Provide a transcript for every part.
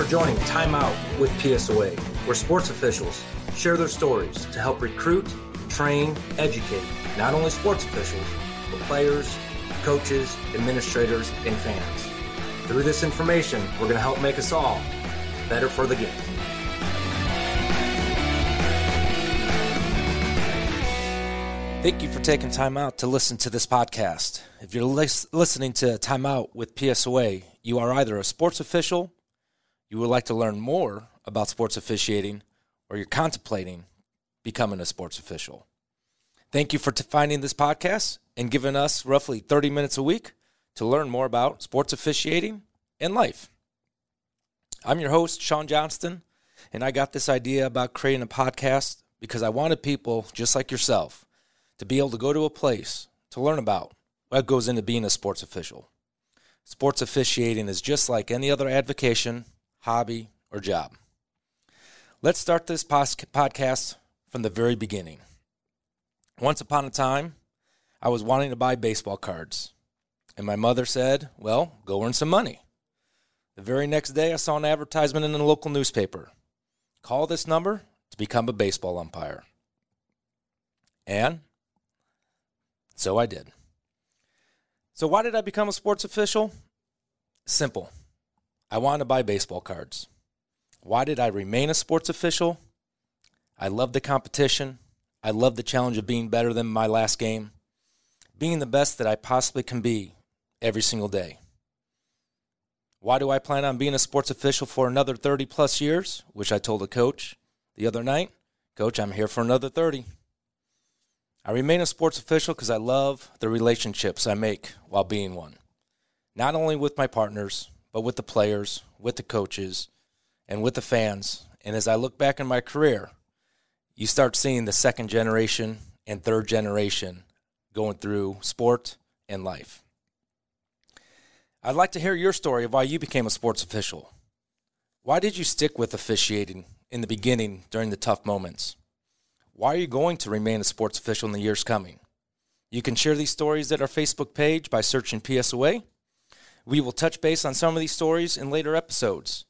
for joining Time Out with PSOA, where sports officials share their stories to help recruit, train, educate not only sports officials, but players, coaches, administrators, and fans. Through this information, we're going to help make us all better for the game. Thank you for taking time out to listen to this podcast. If you're lis- listening to Time Out with PSOA, you are either a sports official, you would like to learn more about sports officiating, or you're contemplating becoming a sports official. Thank you for t- finding this podcast and giving us roughly 30 minutes a week to learn more about sports officiating and life. I'm your host, Sean Johnston, and I got this idea about creating a podcast because I wanted people just like yourself to be able to go to a place to learn about what goes into being a sports official. Sports officiating is just like any other avocation, hobby, or job. Let's start this podcast from the very beginning. Once upon a time, I was wanting to buy baseball cards, and my mother said, Well, go earn some money. The very next day, I saw an advertisement in the local newspaper call this number to become a baseball umpire. And so I did. So, why did I become a sports official? Simple. I wanted to buy baseball cards. Why did I remain a sports official? I love the competition. I love the challenge of being better than my last game, being the best that I possibly can be every single day. Why do I plan on being a sports official for another 30 plus years? Which I told a coach the other night Coach, I'm here for another 30. I remain a sports official because I love the relationships I make while being one. Not only with my partners, but with the players, with the coaches, and with the fans. And as I look back in my career, you start seeing the second generation and third generation going through sport and life. I'd like to hear your story of why you became a sports official. Why did you stick with officiating in the beginning during the tough moments? Why are you going to remain a sports official in the years coming? You can share these stories at our Facebook page by searching PSOA. We will touch base on some of these stories in later episodes.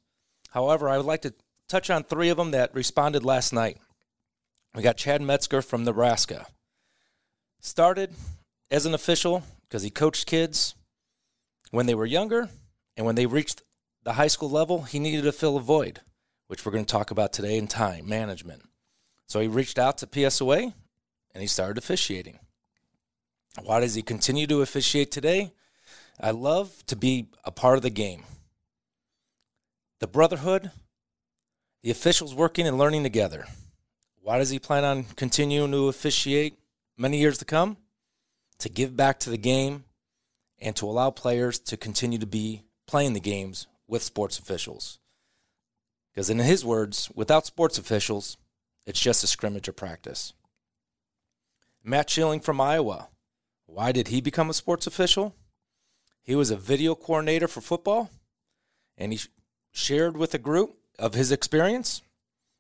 However, I would like to touch on three of them that responded last night. We got Chad Metzger from Nebraska. Started as an official because he coached kids when they were younger, and when they reached the high school level, he needed to fill a void, which we're going to talk about today in time management. So he reached out to PSOA and he started officiating. Why does he continue to officiate today? I love to be a part of the game. The brotherhood, the officials working and learning together. Why does he plan on continuing to officiate many years to come? To give back to the game and to allow players to continue to be playing the games with sports officials. Because, in his words, without sports officials, it's just a scrimmage or practice. Matt Schilling from Iowa. Why did he become a sports official? He was a video coordinator for football, and he shared with a group of his experience.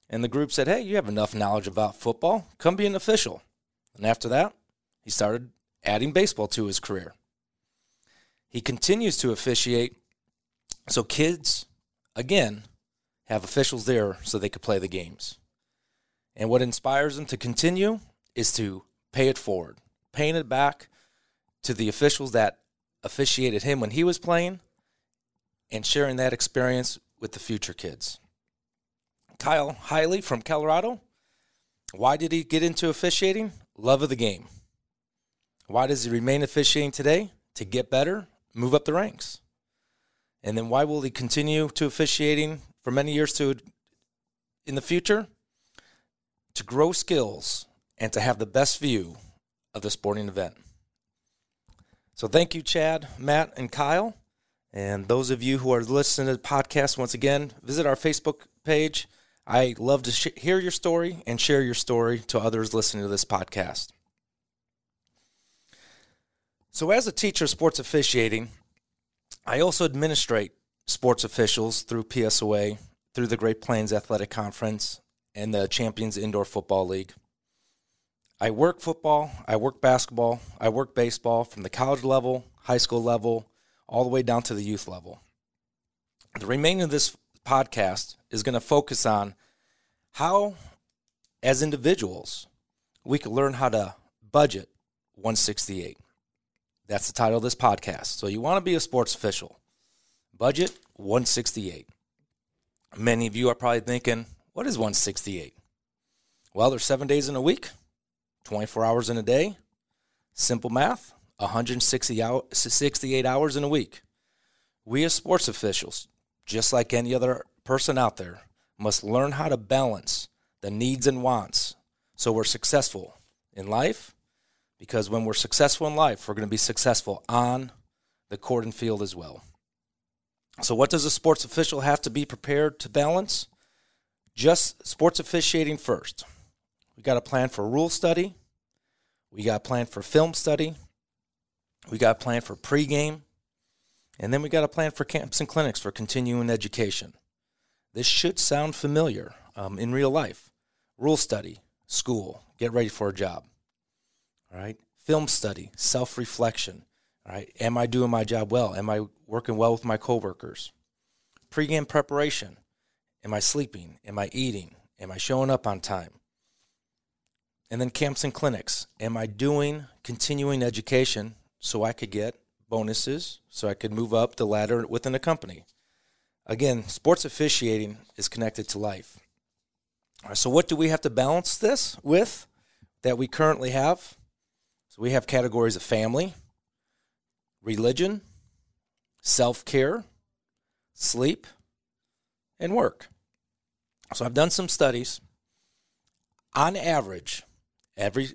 And the group said, Hey, you have enough knowledge about football. Come be an official. And after that, he started adding baseball to his career. He continues to officiate so kids, again, have officials there so they could play the games. And what inspires them to continue is to pay it forward, paying it back to the officials that officiated him when he was playing and sharing that experience with the future kids. Kyle Hiley from Colorado. Why did he get into officiating? Love of the game. Why does he remain officiating today? To get better, move up the ranks. And then why will he continue to officiating for many years to in the future? to grow skills and to have the best view of the sporting event. So thank you, Chad, Matt, and Kyle. And those of you who are listening to the podcast, once again, visit our Facebook page. I love to sh- hear your story and share your story to others listening to this podcast. So, as a teacher of sports officiating, I also administrate sports officials through PSOA, through the Great Plains Athletic Conference, and the Champions Indoor Football League. I work football, I work basketball, I work baseball from the college level, high school level, all the way down to the youth level. The remaining of this podcast is going to focus on how, as individuals, we can learn how to budget 168. That's the title of this podcast. So you want to be a sports official. Budget 168. Many of you are probably thinking, what is 168? Well, there's seven days in a week, 24 hours in a day. Simple math, 168 hours in a week. We as sports officials, just like any other person out there, must learn how to balance the needs and wants so we're successful in life. Because when we're successful in life, we're going to be successful on the court and field as well. So, what does a sports official have to be prepared to balance? Just sports officiating first. We got a plan for rule study. We got a plan for film study. We got a plan for pregame. And then we got a plan for camps and clinics for continuing education. This should sound familiar um, in real life. Rule study, school, get ready for a job. All right. Film study, self reflection. All right. Am I doing my job well? Am I working well with my coworkers? Pre-game preparation. Am I sleeping? Am I eating? Am I showing up on time? And then camps and clinics. Am I doing continuing education so I could get bonuses, so I could move up the ladder within a company? Again, sports officiating is connected to life. All right, so, what do we have to balance this with that we currently have? So, we have categories of family, religion, self care, sleep, and work. So, I've done some studies. On average, every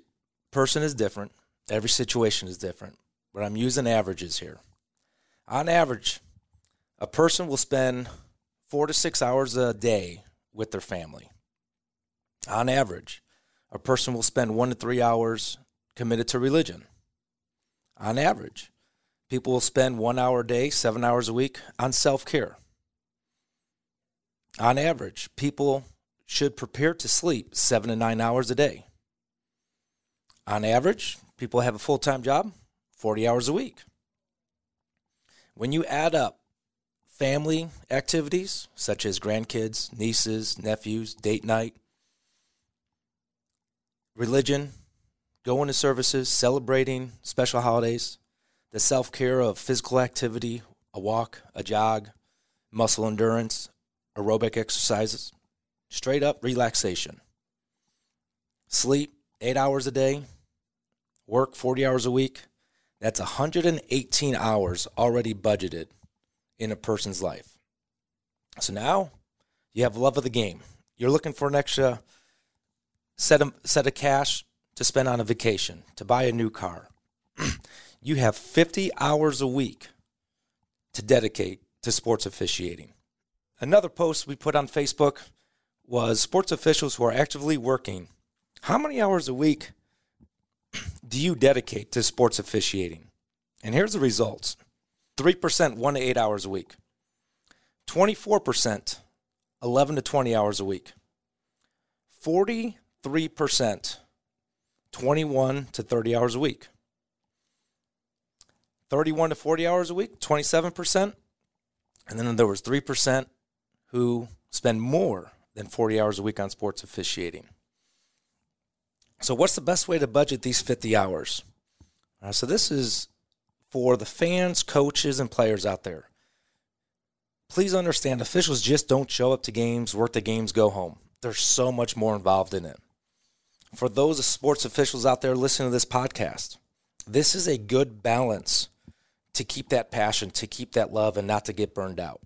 person is different, every situation is different, but I'm using averages here. On average, a person will spend four to six hours a day with their family. On average, a person will spend one to three hours committed to religion. On average, people will spend one hour a day, seven hours a week on self care. On average, people should prepare to sleep seven to nine hours a day. On average, people have a full time job, 40 hours a week. When you add up family activities such as grandkids, nieces, nephews, date night, religion, going to services, celebrating special holidays, the self care of physical activity, a walk, a jog, muscle endurance, aerobic exercises, straight up relaxation. Sleep eight hours a day, work 40 hours a week. That's 118 hours already budgeted in a person's life. So now you have love of the game. You're looking for an extra set of, set of cash to spend on a vacation, to buy a new car. you have 50 hours a week to dedicate to sports officiating. Another post we put on Facebook was sports officials who are actively working. How many hours a week do you dedicate to sports officiating? And here's the results. 3% 1 to 8 hours a week, 24% 11 to 20 hours a week, 43% 21 to 30 hours a week, 31 to 40 hours a week, 27%, and then there was 3% who spend more than 40 hours a week on sports officiating. So, what's the best way to budget these 50 hours? Uh, so, this is for the fans, coaches, and players out there. Please understand officials just don't show up to games, work the games, go home. There's so much more involved in it. For those sports officials out there listening to this podcast, this is a good balance to keep that passion, to keep that love, and not to get burned out.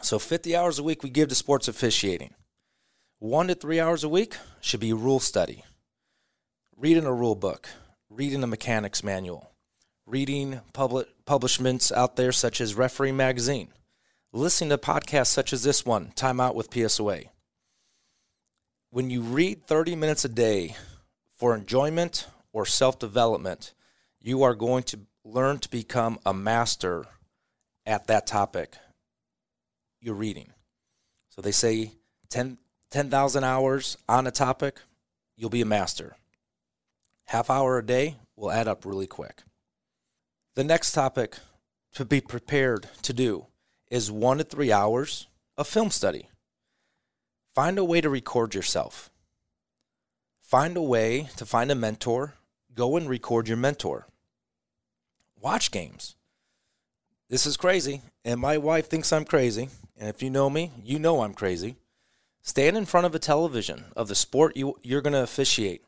So 50 hours a week we give to sports officiating. One to three hours a week should be rule study, reading a rule book, reading a mechanics manual, reading public publishments out there such as Referee Magazine, listening to podcasts such as this one, Time Out with PSOA. When you read 30 minutes a day for enjoyment or self development, you are going to learn to become a master at that topic you're reading. So they say 10 10,000 hours on a topic, you'll be a master. Half hour a day will add up really quick. The next topic to be prepared to do is one to three hours of film study. Find a way to record yourself. Find a way to find a mentor. Go and record your mentor. Watch games. This is crazy, and my wife thinks I'm crazy. And if you know me, you know I'm crazy. Stand in front of a television of the sport you, you're going to officiate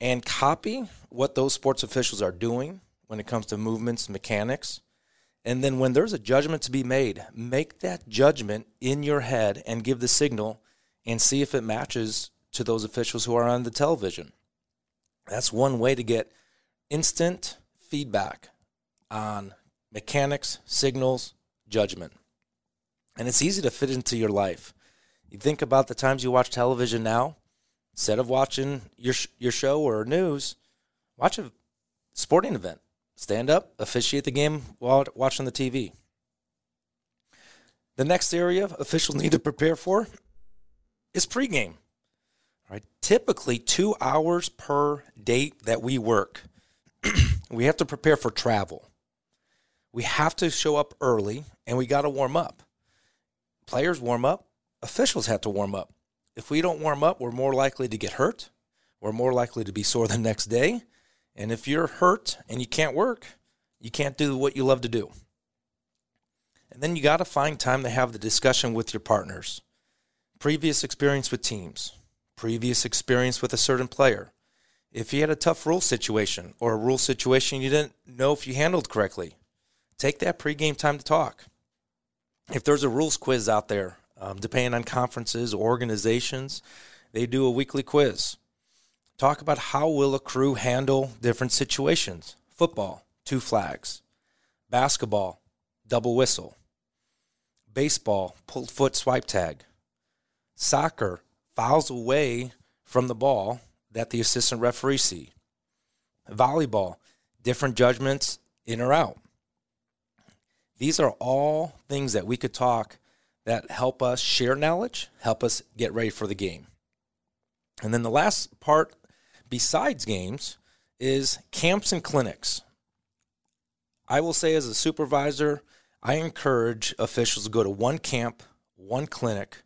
and copy what those sports officials are doing when it comes to movements, mechanics. And then when there's a judgment to be made, make that judgment in your head and give the signal and see if it matches to those officials who are on the television. That's one way to get instant feedback on mechanics, signals, judgment. And it's easy to fit into your life. You think about the times you watch television now, instead of watching your your show or news, watch a sporting event. Stand up, officiate the game while watching the TV. The next area officials need to prepare for is pregame. All right, typically two hours per date that we work. we have to prepare for travel. We have to show up early and we got to warm up. Players warm up, officials have to warm up. If we don't warm up, we're more likely to get hurt. We're more likely to be sore the next day. And if you're hurt and you can't work, you can't do what you love to do. And then you got to find time to have the discussion with your partners. Previous experience with teams, previous experience with a certain player. If you had a tough rule situation or a rule situation you didn't know if you handled correctly, take that pregame time to talk. If there's a rules quiz out there, um, depending on conferences or organizations, they do a weekly quiz. Talk about how will a crew handle different situations. Football, two flags. Basketball, double whistle. Baseball, pulled foot swipe tag. Soccer, fouls away from the ball that the assistant referee see. Volleyball, different judgments in or out. These are all things that we could talk that help us share knowledge, help us get ready for the game. And then the last part, besides games, is camps and clinics. I will say, as a supervisor, I encourage officials to go to one camp, one clinic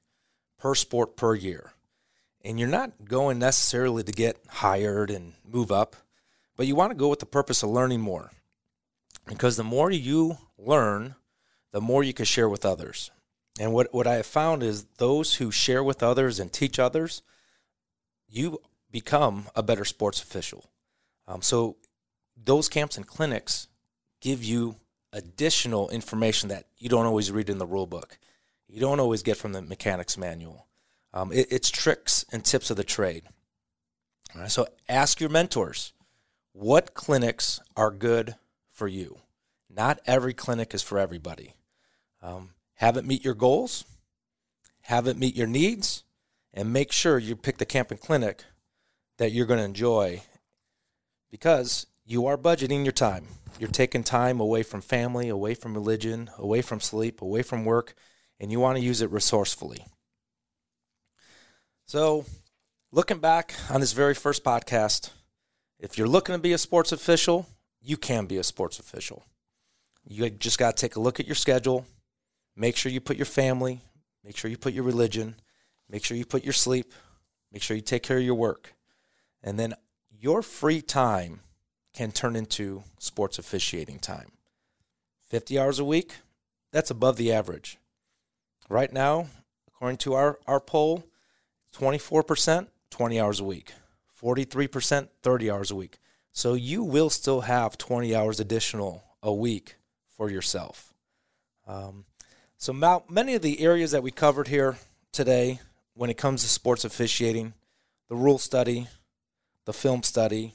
per sport per year. And you're not going necessarily to get hired and move up, but you want to go with the purpose of learning more. Because the more you learn, the more you can share with others. And what, what I have found is those who share with others and teach others, you become a better sports official. Um, so those camps and clinics give you additional information that you don't always read in the rule book. You don't always get from the mechanics manual. Um, it, it's tricks and tips of the trade. so ask your mentors what clinics are good for you. Not every clinic is for everybody. Um, have it meet your goals, have it meet your needs, and make sure you pick the camping clinic that you're going to enjoy because you are budgeting your time. You're taking time away from family, away from religion, away from sleep, away from work, and you want to use it resourcefully. So, looking back on this very first podcast, if you're looking to be a sports official, you can be a sports official. You just got to take a look at your schedule, Make sure you put your family, make sure you put your religion, make sure you put your sleep, make sure you take care of your work. And then your free time can turn into sports officiating time. 50 hours a week, that's above the average. Right now, according to our, our poll, 24%, 20 hours a week. 43%, 30 hours a week. So you will still have 20 hours additional a week for yourself. Um, so, many of the areas that we covered here today when it comes to sports officiating, the rule study, the film study,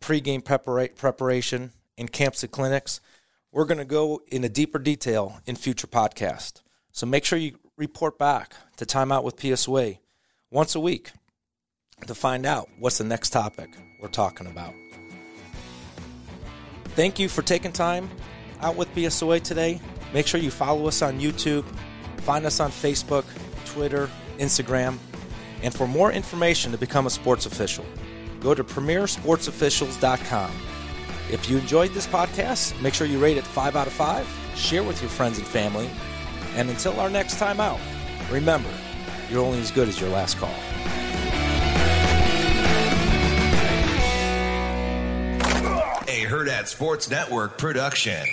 pregame prepara- preparation, and camps and clinics, we're going to go into deeper detail in future podcasts. So make sure you report back to Timeout with PSOA once a week to find out what's the next topic we're talking about. Thank you for taking time out with PSOA today. Make sure you follow us on YouTube, find us on Facebook, Twitter, Instagram, and for more information to become a sports official, go to premiersportsofficials.com. If you enjoyed this podcast, make sure you rate it 5 out of 5, share with your friends and family, And until our next time out, remember, you're only as good as your last call. A Hurrdat Sports Network production.